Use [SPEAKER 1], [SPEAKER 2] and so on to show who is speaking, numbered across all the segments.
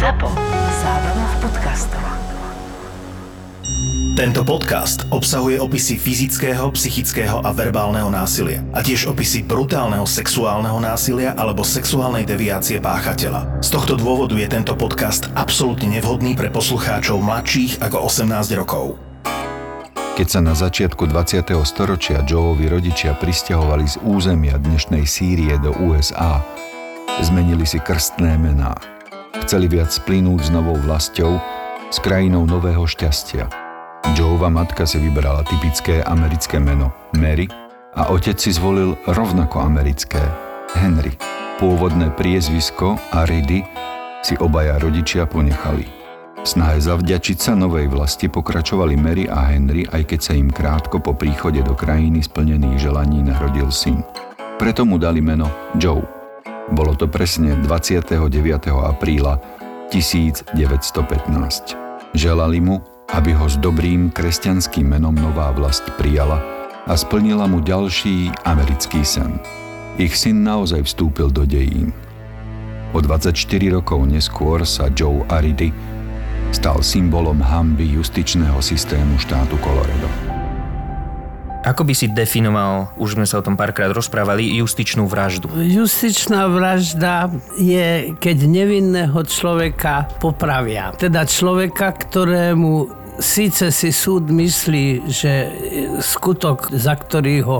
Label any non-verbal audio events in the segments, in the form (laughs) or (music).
[SPEAKER 1] ZAPO. Zábrná v podcastov.
[SPEAKER 2] Tento podcast obsahuje opisy fyzického, psychického a verbálneho násilia a tiež opisy brutálneho sexuálneho násilia alebo sexuálnej deviácie páchateľa. Z tohto dôvodu je tento podcast absolútne nevhodný pre poslucháčov mladších ako 18 rokov.
[SPEAKER 3] Keď sa na začiatku 20. storočia Joeovi rodičia pristahovali z územia dnešnej Sýrie do USA, zmenili si krstné mená. Chceli viac splínuť s novou vlastou, s krajinou nového šťastia. Joeova matka si vybrala typické americké meno Mary a otec si zvolil rovnako americké Henry. Pôvodné priezvisko a ridy si obaja rodičia ponechali – snahe zavďačiť sa novej vlasti pokračovali Mary a Henry, aj keď sa im krátko po príchode do krajiny splnených želaní narodil syn. Preto mu dali meno Joe. Bolo to presne 29. apríla 1915. Želali mu, aby ho s dobrým kresťanským menom nová vlast prijala a splnila mu ďalší americký sen. Ich syn naozaj vstúpil do dejín. O 24 rokov neskôr sa Joe Aridy stal symbolom hamby justičného systému štátu Colorado.
[SPEAKER 4] Ako by si definoval, už sme sa o tom párkrát rozprávali, justičnú vraždu?
[SPEAKER 5] Justičná vražda je, keď nevinného človeka popravia. Teda človeka, ktorému síce si súd myslí, že skutok, za ktorý ho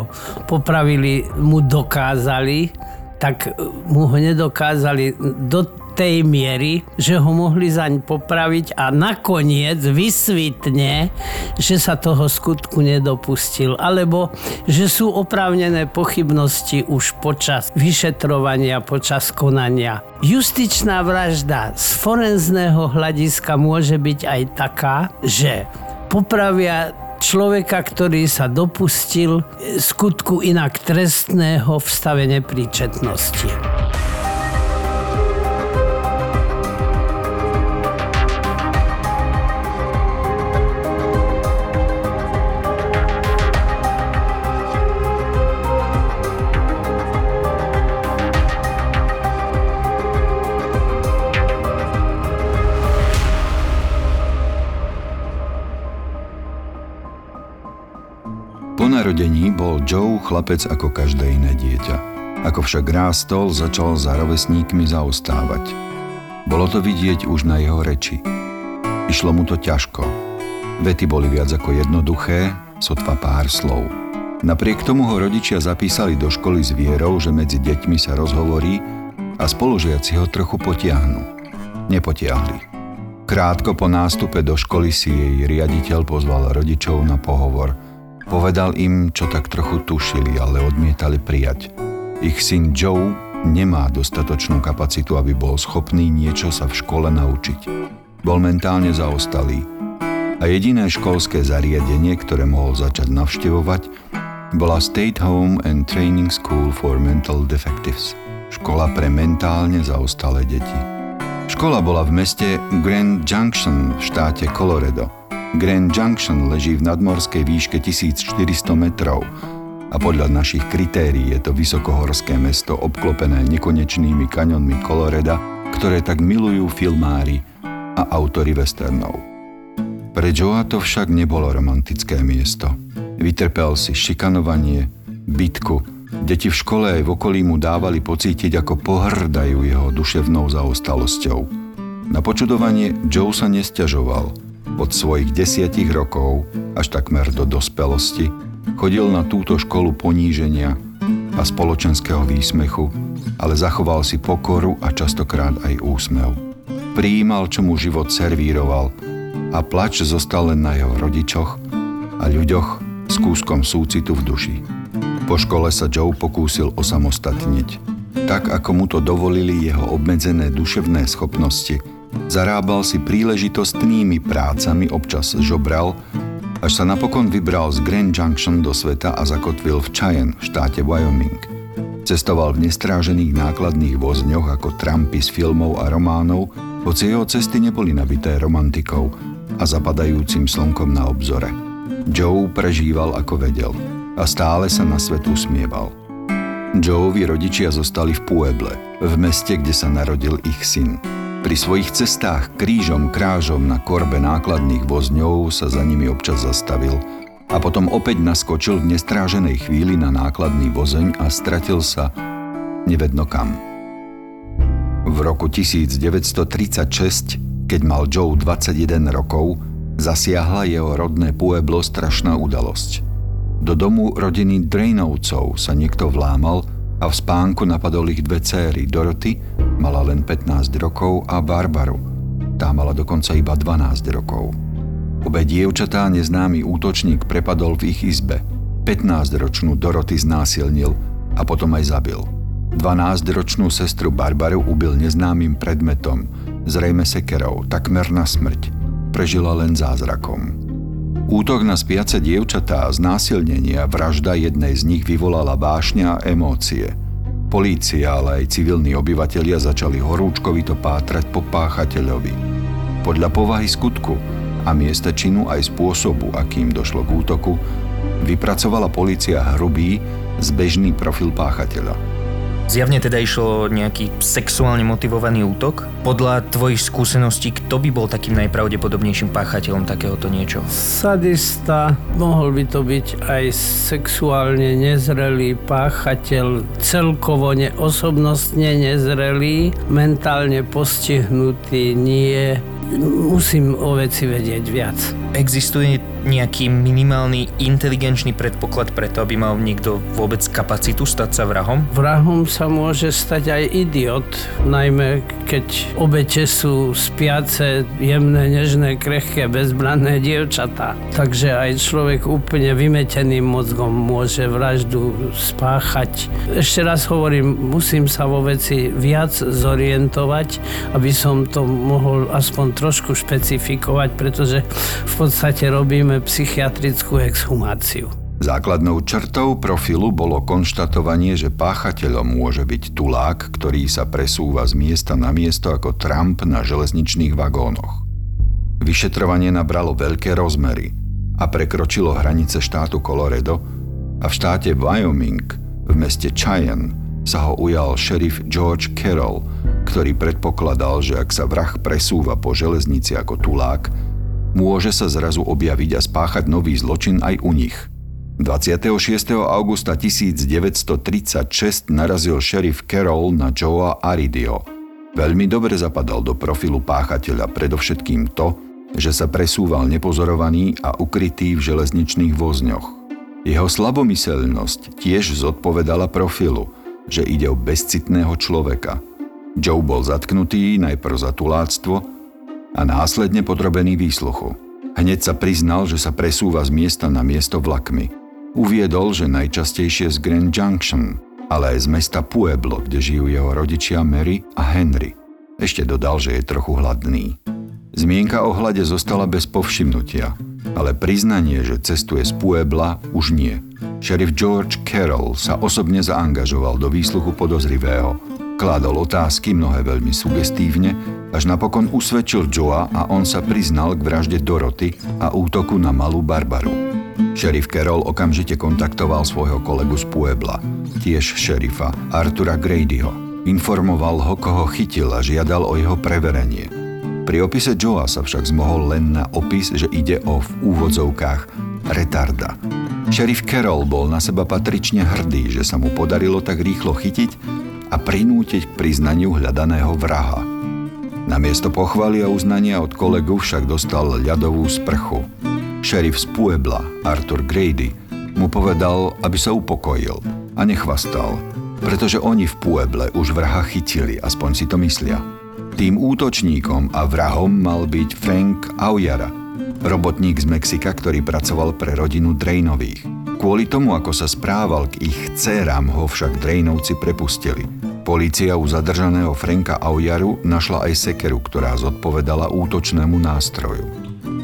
[SPEAKER 5] popravili, mu dokázali, tak mu ho nedokázali do tej miery, že ho mohli zaň popraviť a nakoniec vysvitne, že sa toho skutku nedopustil. Alebo že sú oprávnené pochybnosti už počas vyšetrovania, počas konania. Justičná vražda z forenzného hľadiska môže byť aj taká, že popravia človeka, ktorý sa dopustil skutku inak trestného v stave nepríčetnosti.
[SPEAKER 3] Narodení bol Joe chlapec ako každé iné dieťa. Ako však rástol, začal za rovesníkmi zaostávať. Bolo to vidieť už na jeho reči. Išlo mu to ťažko. Vety boli viac ako jednoduché, sotva pár slov. Napriek tomu ho rodičia zapísali do školy s vierou, že medzi deťmi sa rozhovorí a spolužiaci ho trochu potiahnu. Nepotiahli. Krátko po nástupe do školy si jej riaditeľ pozval rodičov na pohovor – Povedal im, čo tak trochu tušili, ale odmietali prijať. Ich syn Joe nemá dostatočnú kapacitu, aby bol schopný niečo sa v škole naučiť. Bol mentálne zaostalý a jediné školské zariadenie, ktoré mohol začať navštevovať, bola State Home and Training School for Mental Defectives, škola pre mentálne zaostalé deti. Škola bola v meste Grand Junction v štáte Colorado – Grand Junction leží v nadmorskej výške 1400 metrov a podľa našich kritérií je to vysokohorské mesto obklopené nekonečnými kaňonmi Coloreda, ktoré tak milujú filmári a autory westernov. Pre Joea to však nebolo romantické miesto. Vytrpel si šikanovanie, bitku, deti v škole aj v okolí mu dávali pocítiť, ako pohrdajú jeho duševnou zaostalosťou. Na počudovanie Joe sa nestiažoval – od svojich desiatich rokov až takmer do dospelosti chodil na túto školu poníženia a spoločenského výsmechu, ale zachoval si pokoru a častokrát aj úsmev. Prijímal, čo mu život servíroval a plač zostal len na jeho rodičoch a ľuďoch s kúskom súcitu v duši. Po škole sa Joe pokúsil osamostatniť, tak ako mu to dovolili jeho obmedzené duševné schopnosti – Zarábal si príležitostnými prácami, občas žobral, až sa napokon vybral z Grand Junction do sveta a zakotvil v Cheyenne v štáte Wyoming. Cestoval v nestrážených nákladných vozňoch ako trampy z filmov a románov, hoci jeho cesty neboli nabité romantikou a zapadajúcim slnkom na obzore. Joe prežíval ako vedel a stále sa na svet usmieval. Joeovi rodičia zostali v Pueble, v meste, kde sa narodil ich syn. Pri svojich cestách krížom krážom na korbe nákladných vozňov sa za nimi občas zastavil a potom opäť naskočil v nestráženej chvíli na nákladný vozeň a stratil sa nevedno kam. V roku 1936, keď mal Joe 21 rokov, zasiahla jeho rodné Pueblo strašná udalosť. Do domu rodiny Drainovcov sa niekto vlámal a v spánku napadol ich dve céry. Dorothy mala len 15 rokov a Barbaru. Tá mala dokonca iba 12 rokov. Obe dievčatá neznámy útočník prepadol v ich izbe. 15-ročnú Doroty znásilnil a potom aj zabil. 12-ročnú sestru Barbaru ubil neznámym predmetom, zrejme sekerou, takmer na smrť. Prežila len zázrakom. Útok na spiace dievčatá, znásilnenie a vražda jednej z nich vyvolala vášňa a emócie. Polícia, ale aj civilní obyvatelia začali horúčkovito pátrať po páchateľovi. Podľa povahy skutku a miesta činu aj spôsobu, akým došlo k útoku, vypracovala polícia hrubý, zbežný profil páchateľa.
[SPEAKER 4] Zjavne teda išlo nejaký sexuálne motivovaný útok. Podľa tvojich skúseností, kto by bol takým najpravdepodobnejším páchateľom takéhoto niečo?
[SPEAKER 5] Sadista, mohol by to byť aj sexuálne nezrelý páchateľ, celkovo neosobnostne nezrelý, mentálne postihnutý nie, musím o veci vedieť viac.
[SPEAKER 4] Existuje nejaký minimálny inteligenčný predpoklad preto, aby mal niekto vôbec kapacitu stať sa vrahom?
[SPEAKER 5] Vrahom sa môže stať aj idiot, najmä keď obete sú spiace, jemné, nežné, krehké, bezbranné dievčatá. Takže aj človek úplne vymeteným mozgom môže vraždu spáchať. Ešte raz hovorím, musím sa vo veci viac zorientovať, aby som to mohol aspoň trošku špecifikovať, pretože v podstate robíme psychiatrickú exhumáciu.
[SPEAKER 3] Základnou črtou profilu bolo konštatovanie, že páchateľom môže byť tulák, ktorý sa presúva z miesta na miesto ako Trump na železničných vagónoch. Vyšetrovanie nabralo veľké rozmery a prekročilo hranice štátu Colorado a v štáte Wyoming v meste Cheyenne sa ho ujal šerif George Carroll, ktorý predpokladal, že ak sa vrah presúva po železnici ako tulák, môže sa zrazu objaviť a spáchať nový zločin aj u nich. 26. augusta 1936 narazil šerif Carroll na Joea Aridio. Veľmi dobre zapadal do profilu páchateľa predovšetkým to, že sa presúval nepozorovaný a ukrytý v železničných vozňoch. Jeho slabomyselnosť tiež zodpovedala profilu, že ide o bezcitného človeka. Joe bol zatknutý najprv za tuláctvo a následne podrobený výsluchu. Hneď sa priznal, že sa presúva z miesta na miesto vlakmi. Uviedol, že najčastejšie z Grand Junction, ale aj z mesta Pueblo, kde žijú jeho rodičia Mary a Henry. Ešte dodal, že je trochu hladný. Zmienka o hlade zostala bez povšimnutia, ale priznanie, že cestuje z Puebla, už nie. Šerif George Carroll sa osobne zaangažoval do výsluchu podozrivého. Kládol otázky, mnohé veľmi sugestívne, až napokon usvedčil Joa a on sa priznal k vražde Doroty a útoku na malú Barbaru. Šerif Carroll okamžite kontaktoval svojho kolegu z Puebla, tiež šerifa Artura Gradyho. Informoval ho, koho chytil a žiadal o jeho preverenie. Pri opise Joa sa však zmohol len na opis, že ide o v úvodzovkách retarda. Šerif Carroll bol na seba patrične hrdý, že sa mu podarilo tak rýchlo chytiť a prinútiť k priznaniu hľadaného vraha. Namiesto pochvaly a uznania od kolegu však dostal ľadovú sprchu. Šerif z Puebla, Arthur Grady, mu povedal, aby sa upokojil a nechvastal, pretože oni v Pueble už vraha chytili, aspoň si to myslia. Tým útočníkom a vrahom mal byť Frank Aujara, robotník z Mexika, ktorý pracoval pre rodinu Drainových. Kvôli tomu, ako sa správal k ich dcerám, ho však Drainovci prepustili. Polícia u zadržaného Franka Aujaru našla aj sekeru, ktorá zodpovedala útočnému nástroju.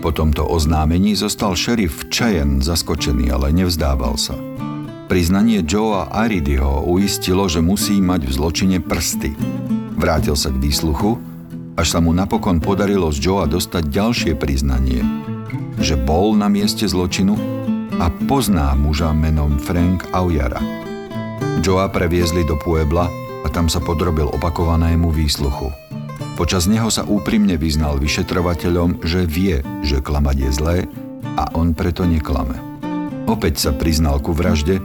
[SPEAKER 3] Po tomto oznámení zostal šerif Cheyenne zaskočený, ale nevzdával sa. Priznanie Joea Aridyho uistilo, že musí mať v zločine prsty. Vrátil sa k výsluchu, až sa mu napokon podarilo z Joea dostať ďalšie priznanie, že bol na mieste zločinu a pozná muža menom Frank Aujara. Joa previezli do Puebla a tam sa podrobil opakovanému výsluchu. Počas neho sa úprimne vyznal vyšetrovateľom, že vie, že klamať je zlé a on preto neklame. Opäť sa priznal ku vražde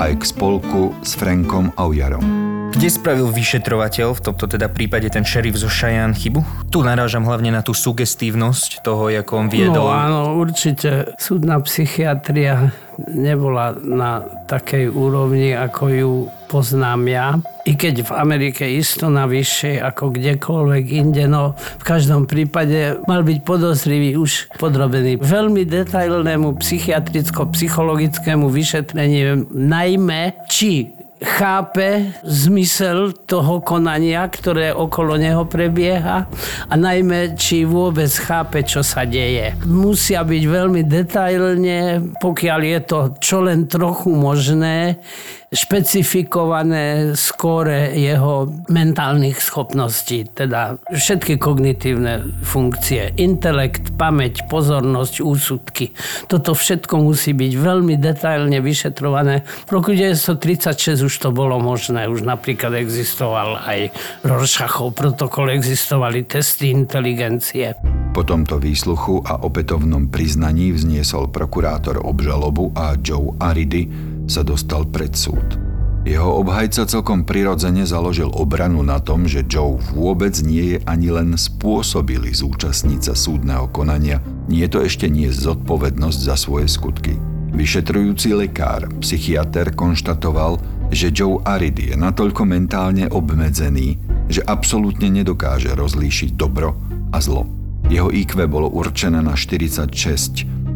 [SPEAKER 3] aj k spolku s Frankom Aujarom.
[SPEAKER 4] Kde spravil vyšetrovateľ, v tomto teda prípade ten šerif zo Cheyenne chybu? Tu narážam hlavne na tú sugestívnosť toho, ako on viedol.
[SPEAKER 5] No áno, určite súdna psychiatria nebola na takej úrovni, ako ju poznám ja. I keď v Amerike isto na vyššej ako kdekoľvek inde, no v každom prípade mal byť podozrivý už podrobený veľmi detailnému psychiatricko-psychologickému vyšetreniu, najmä či chápe zmysel toho konania, ktoré okolo neho prebieha a najmä, či vôbec chápe, čo sa deje. Musia byť veľmi detailne, pokiaľ je to čo len trochu možné, špecifikované skóre jeho mentálnych schopností, teda všetky kognitívne funkcie, intelekt, pamäť, pozornosť, úsudky. Toto všetko musí byť veľmi detailne vyšetrované. V roku 1936 už to bolo možné, už napríklad existoval aj Rorschachov protokol, existovali testy inteligencie.
[SPEAKER 3] Po tomto výsluchu a opätovnom priznaní vzniesol prokurátor obžalobu a Joe Aridy sa dostal pred súd. Jeho obhajca celkom prirodzene založil obranu na tom, že Joe vôbec nie je ani len spôsobili zúčastniť sa súdneho konania, nie to ešte nie zodpovednosť za svoje skutky. Vyšetrujúci lekár, psychiatr konštatoval, že Joe Aridy je natoľko mentálne obmedzený, že absolútne nedokáže rozlíšiť dobro a zlo. Jeho IQ bolo určené na 46,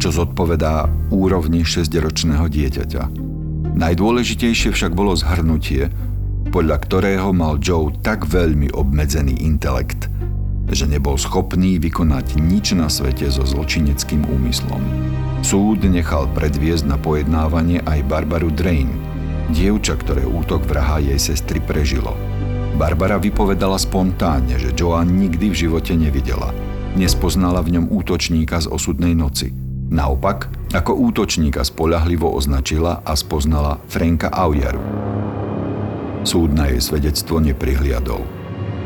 [SPEAKER 3] čo zodpovedá úrovni 6-ročného dieťaťa. Najdôležitejšie však bolo zhrnutie, podľa ktorého mal Joe tak veľmi obmedzený intelekt, že nebol schopný vykonať nič na svete so zločineckým úmyslom. Súd nechal predviesť na pojednávanie aj Barbaru Drain, dievča, ktoré útok vraha jej sestry prežilo. Barbara vypovedala spontánne, že Joan nikdy v živote nevidela – Nespoznala v ňom útočníka z osudnej noci. Naopak, ako útočníka spolahlivo označila a spoznala Franka Aujeru. Súd na jej svedectvo neprihliadol.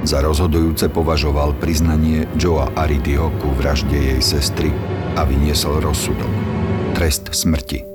[SPEAKER 3] Za rozhodujúce považoval priznanie Joea Aridyho ku vražde jej sestry a vyniesol rozsudok. Trest smrti.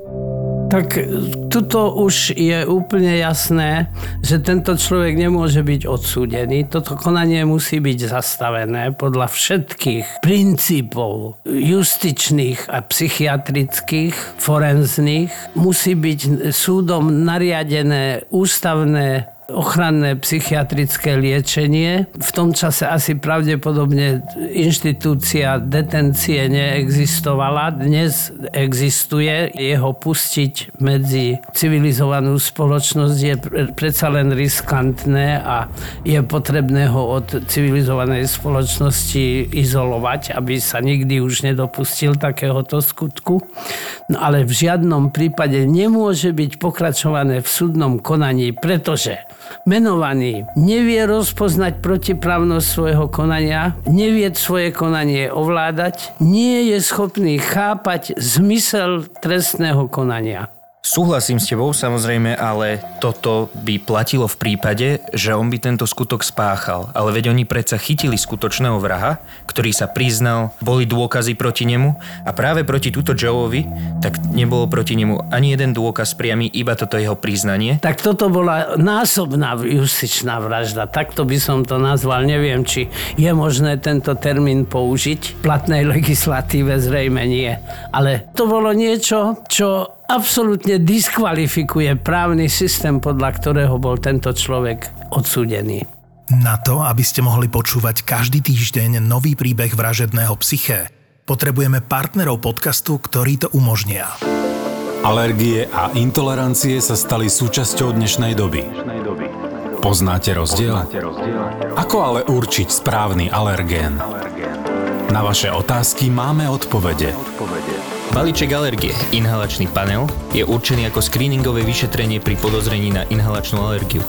[SPEAKER 5] Tak tuto už je úplne jasné, že tento človek nemôže byť odsúdený. Toto konanie musí byť zastavené podľa všetkých princípov justičných a psychiatrických, forenzných. Musí byť súdom nariadené ústavné ochranné psychiatrické liečenie. V tom čase asi pravdepodobne inštitúcia detencie neexistovala. Dnes existuje. Jeho pustiť medzi civilizovanú spoločnosť je predsa len riskantné a je potrebné ho od civilizovanej spoločnosti izolovať, aby sa nikdy už nedopustil takéhoto skutku. No ale v žiadnom prípade nemôže byť pokračované v súdnom konaní, pretože menovaný nevie rozpoznať protiprávnosť svojho konania, nevie svoje konanie ovládať, nie je schopný chápať zmysel trestného konania.
[SPEAKER 4] Súhlasím s tebou samozrejme, ale toto by platilo v prípade, že on by tento skutok spáchal. Ale veď oni predsa chytili skutočného vraha, ktorý sa priznal, boli dôkazy proti nemu a práve proti túto Joeovi, tak nebolo proti nemu ani jeden dôkaz priamy, iba toto jeho priznanie.
[SPEAKER 5] Tak toto bola násobná justičná vražda. Takto by som to nazval. Neviem, či je možné tento termín použiť. V platnej legislatíve zrejme nie. Ale to bolo niečo, čo absolútne diskvalifikuje právny systém, podľa ktorého bol tento človek odsúdený.
[SPEAKER 2] Na to, aby ste mohli počúvať každý týždeň nový príbeh vražedného psyché, potrebujeme partnerov podcastu, ktorí to umožnia.
[SPEAKER 6] Alergie a intolerancie sa stali súčasťou dnešnej doby. Poznáte rozdiel? Ako ale určiť správny alergén? Na vaše otázky máme odpovede.
[SPEAKER 4] Balíček alergie, inhalačný panel, je určený ako screeningové vyšetrenie pri podozrení na inhalačnú alergiu.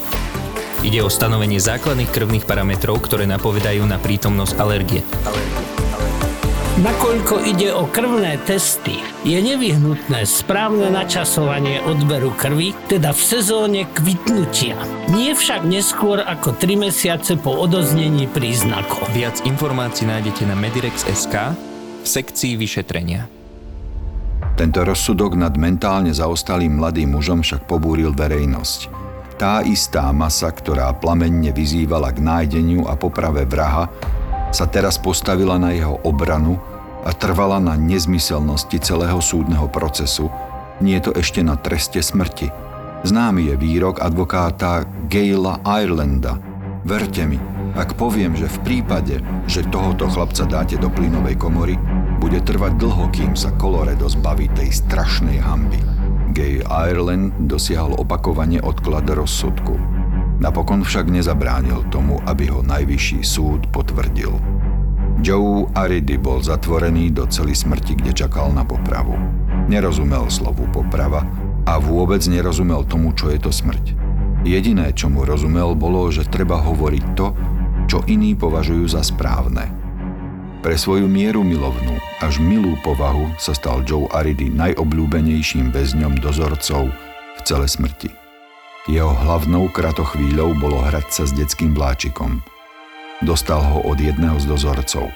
[SPEAKER 4] Ide o stanovenie základných krvných parametrov, ktoré napovedajú na prítomnosť alergie.
[SPEAKER 5] Nakoľko ide o krvné testy, je nevyhnutné správne načasovanie odberu krvi, teda v sezóne kvitnutia. Nie však neskôr ako 3 mesiace po odoznení príznakov.
[SPEAKER 4] Viac informácií nájdete na medirex.sk v sekcii vyšetrenia.
[SPEAKER 3] Tento rozsudok nad mentálne zaostalým mladým mužom však pobúril verejnosť. Tá istá masa, ktorá plamenne vyzývala k nájdeniu a poprave vraha, sa teraz postavila na jeho obranu a trvala na nezmyselnosti celého súdneho procesu, nie je to ešte na treste smrti. Známy je výrok advokáta Gaila Irelanda. Verte mi, ak poviem, že v prípade, že tohoto chlapca dáte do plynovej komory, bude trvať dlho, kým sa Colorado zbaví tej strašnej hamby. Gay Ireland dosiahol opakovane odklad rozsudku. Napokon však nezabránil tomu, aby ho najvyšší súd potvrdil. Joe Aridy bol zatvorený do celý smrti, kde čakal na popravu. Nerozumel slovu poprava a vôbec nerozumel tomu, čo je to smrť. Jediné, čo mu rozumel, bolo, že treba hovoriť to, čo iní považujú za správne. Pre svoju mieru milovnú, až milú povahu sa stal Joe Aridy najobľúbenejším väzňom dozorcov v celé smrti. Jeho hlavnou kratochvíľou bolo hrať sa s detským vláčikom. Dostal ho od jedného z dozorcov.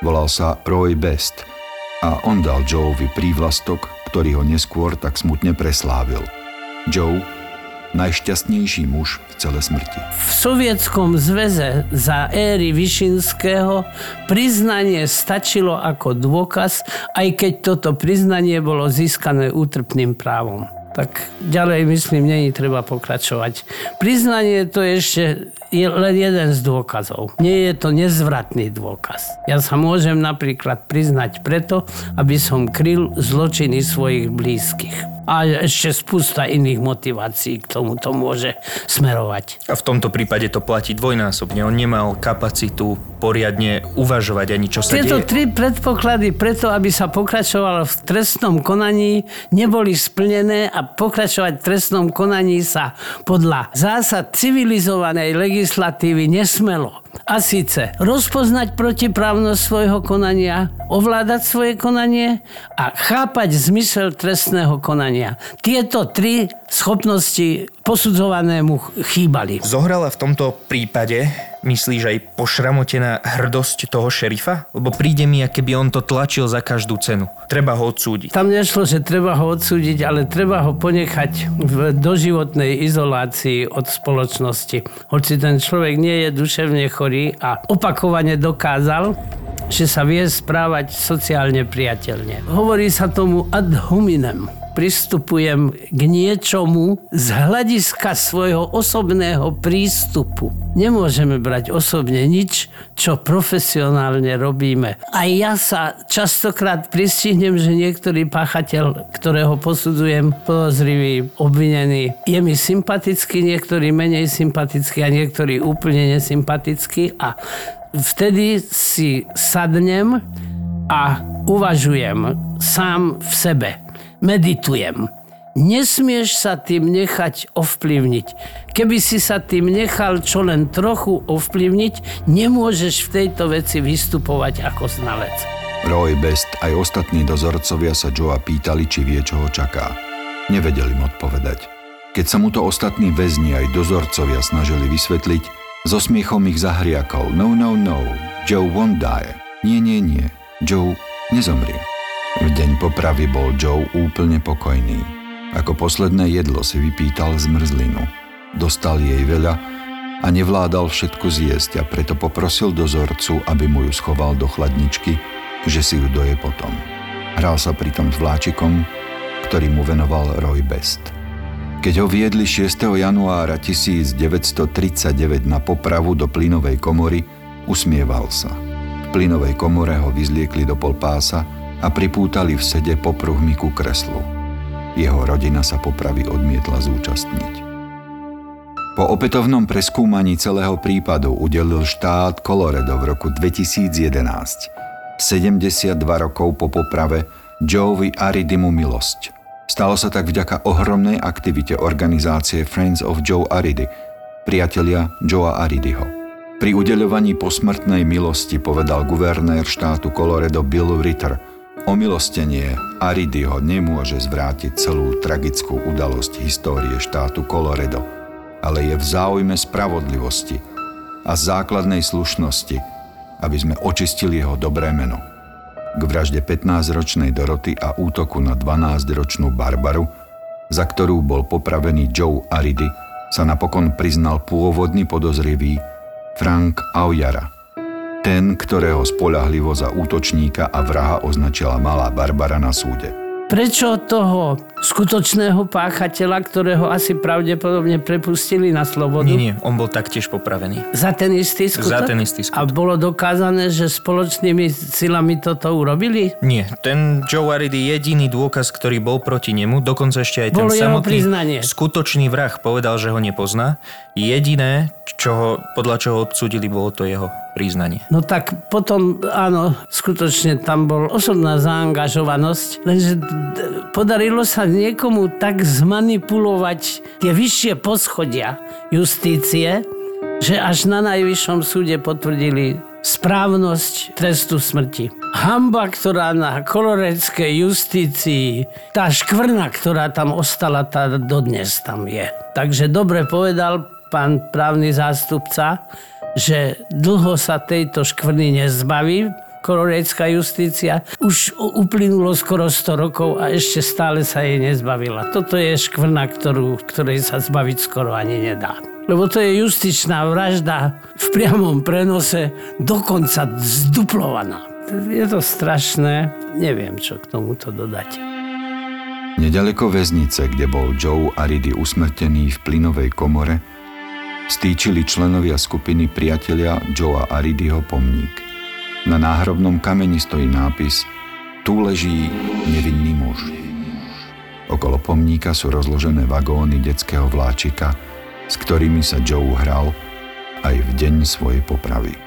[SPEAKER 3] Volal sa Roy Best a on dal Joeovi prívlastok, ktorý ho neskôr tak smutne preslávil. Joe, najšťastnejší muž v celé smrti.
[SPEAKER 5] V Sovietskom zväze za éry Višinského priznanie stačilo ako dôkaz, aj keď toto priznanie bolo získané útrpným právom tak ďalej myslím, není treba pokračovať. Priznanie to je ešte je len jeden z dôkazov. Nie je to nezvratný dôkaz. Ja sa môžem napríklad priznať preto, aby som kryl zločiny svojich blízkych a ešte spústa iných motivácií k tomu to môže smerovať.
[SPEAKER 4] A v tomto prípade to platí dvojnásobne. On nemal kapacitu poriadne uvažovať ani čo sa
[SPEAKER 5] Tieto
[SPEAKER 4] deje.
[SPEAKER 5] tri predpoklady preto, aby sa pokračovalo v trestnom konaní, neboli splnené a pokračovať v trestnom konaní sa podľa zásad civilizovanej legislatívy nesmelo. A síce rozpoznať protiprávnosť svojho konania, ovládať svoje konanie a chápať zmysel trestného konania. Tieto tri schopnosti posudzovanému chýbali.
[SPEAKER 4] Zohrala v tomto prípade, myslíš, aj pošramotená hrdosť toho šerifa? Lebo príde mi, keby on to tlačil za každú cenu. Treba ho odsúdiť.
[SPEAKER 5] Tam nešlo, že treba ho odsúdiť, ale treba ho ponechať v doživotnej izolácii od spoločnosti. Hoci ten človek nie je duševne chorý a opakovane dokázal, že sa vie správať sociálne priateľne. Hovorí sa tomu ad hominem pristupujem k niečomu z hľadiska svojho osobného prístupu. Nemôžeme brať osobne nič, čo profesionálne robíme. A ja sa častokrát pristihnem, že niektorý páchateľ, ktorého posudzujem podozrivý, obvinený, je mi sympatický, niektorý menej sympatický a niektorý úplne nesympatický a vtedy si sadnem a uvažujem sám v sebe meditujem. Nesmieš sa tým nechať ovplyvniť. Keby si sa tým nechal čo len trochu ovplyvniť, nemôžeš v tejto veci vystupovať ako znalec.
[SPEAKER 3] Roy Best aj ostatní dozorcovia sa Joea pýtali, či vie, čo ho čaká. Nevedeli im odpovedať. Keď sa mu to ostatní väzni aj dozorcovia snažili vysvetliť, so smiechom ich zahriakol No, no, no, Joe won't die. Nie, nie, nie, Joe nezomrie. V deň popravy bol Joe úplne pokojný. Ako posledné jedlo si vypýtal zmrzlinu. Dostal jej veľa a nevládal všetko zjesť a preto poprosil dozorcu, aby mu ju schoval do chladničky, že si ju doje potom. Hral sa pritom s vláčikom, ktorý mu venoval Roy Best. Keď ho viedli 6. januára 1939 na popravu do plynovej komory, usmieval sa. V plynovej komore ho vyzliekli do polpása a pripútali v sede popruhmi ku kreslu. Jeho rodina sa popravy odmietla zúčastniť. Po opätovnom preskúmaní celého prípadu udelil štát Colorado v roku 2011 72 rokov po poprave Joevi Aridimu milosť. Stalo sa tak vďaka ohromnej aktivite organizácie Friends of Joe Aridy, priatelia Joea Aridyho. Pri udeľovaní posmrtnej milosti povedal guvernér štátu Colorado Bill Ritter o milostenie Aridy ho nemôže zvrátiť celú tragickú udalosť histórie štátu Colorado, ale je v záujme spravodlivosti a základnej slušnosti, aby sme očistili jeho dobré meno. K vražde 15-ročnej Doroty a útoku na 12-ročnú Barbaru, za ktorú bol popravený Joe Aridy, sa napokon priznal pôvodný podozrivý Frank Aujara. Ten, ktorého spolahlivo za útočníka a vraha označila malá Barbara na súde.
[SPEAKER 5] Prečo toho skutočného páchateľa, ktorého asi pravdepodobne prepustili na slobodu,
[SPEAKER 4] Nie, nie, on bol taktiež popravený.
[SPEAKER 5] za ten istý skutok?
[SPEAKER 4] Za ten istý skutok.
[SPEAKER 5] A bolo dokázané, že spoločnými silami toto urobili?
[SPEAKER 4] Nie, ten Joe Aridy jediný dôkaz, ktorý bol proti nemu, dokonca ešte aj ten
[SPEAKER 5] Bolo
[SPEAKER 4] samotný
[SPEAKER 5] priznanie.
[SPEAKER 4] skutočný vrah povedal, že ho nepozná. Jediné, čo ho, podľa čoho odsudili, bolo to jeho priznanie.
[SPEAKER 5] No tak potom, áno, skutočne tam bol osobná zaangažovanosť, lenže podarilo sa niekomu tak zmanipulovať tie vyššie poschodia justície, že až na najvyššom súde potvrdili správnosť trestu smrti. Hamba, ktorá na koloreckej justícii, tá škvrna, ktorá tam ostala, tá dodnes tam je. Takže dobre povedal pán právny zástupca, že dlho sa tejto škvrny nezbaví, kolorecká justícia. Už uplynulo skoro 100 rokov a ešte stále sa jej nezbavila. Toto je škvrna, ktorú, ktorej sa zbaviť skoro ani nedá. Lebo to je justičná vražda v priamom prenose, dokonca zduplovaná. Je to strašné, neviem, čo k tomuto dodať.
[SPEAKER 3] Nedaleko väznice, kde bol Joe Aridy usmrtený v plynovej komore, stýčili členovia skupiny priatelia Joea Aridyho pomník. Na náhrobnom kameni stojí nápis Tu leží nevinný muž. Okolo pomníka sú rozložené vagóny detského vláčika, s ktorými sa Joe hral aj v deň svojej popravy.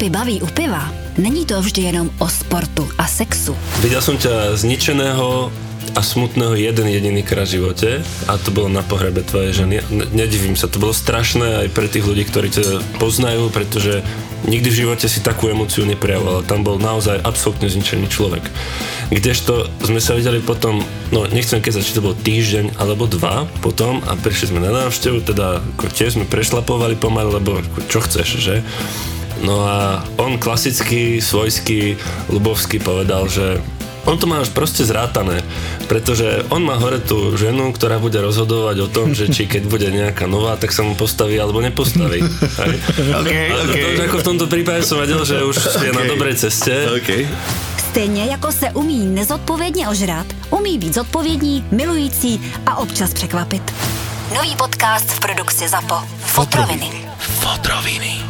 [SPEAKER 7] Chlapi baví u piva, není to vždy jenom o sportu a sexu.
[SPEAKER 8] Videl som ťa zničeného a smutného jeden jediný krát v živote a to bolo na pohrebe tvojej ženy. Ne- Nedivím sa, to bolo strašné aj pre tých ľudí, ktorí ťa poznajú, pretože nikdy v živote si takú emóciu neprejavoval. Tam bol naozaj absolútne zničený človek. Kdežto sme sa videli potom, no nechcem keď či to bol týždeň alebo dva potom a prišli sme na návštevu, teda ako tiež sme prešlapovali pomaly, lebo ako, čo chceš, že? No a on klasicky, svojský, ľubovský povedal, že on to má už proste zrátané, pretože on má hore tú ženu, ktorá bude rozhodovať o tom, že či keď bude nejaká nová, tak sa mu postaví alebo nepostaví. Hej? (laughs)
[SPEAKER 9] Okay,
[SPEAKER 8] A to, že ako v tomto prípade som vedel, že už je na dobrej ceste.
[SPEAKER 9] Okay.
[SPEAKER 7] Stejně jako se umí nezodpovědně ožrat, umí být zodpovědní, milující a občas překvapit. Nový podcast v produkci ZAPO. Fotroviny.
[SPEAKER 9] Fotroviny.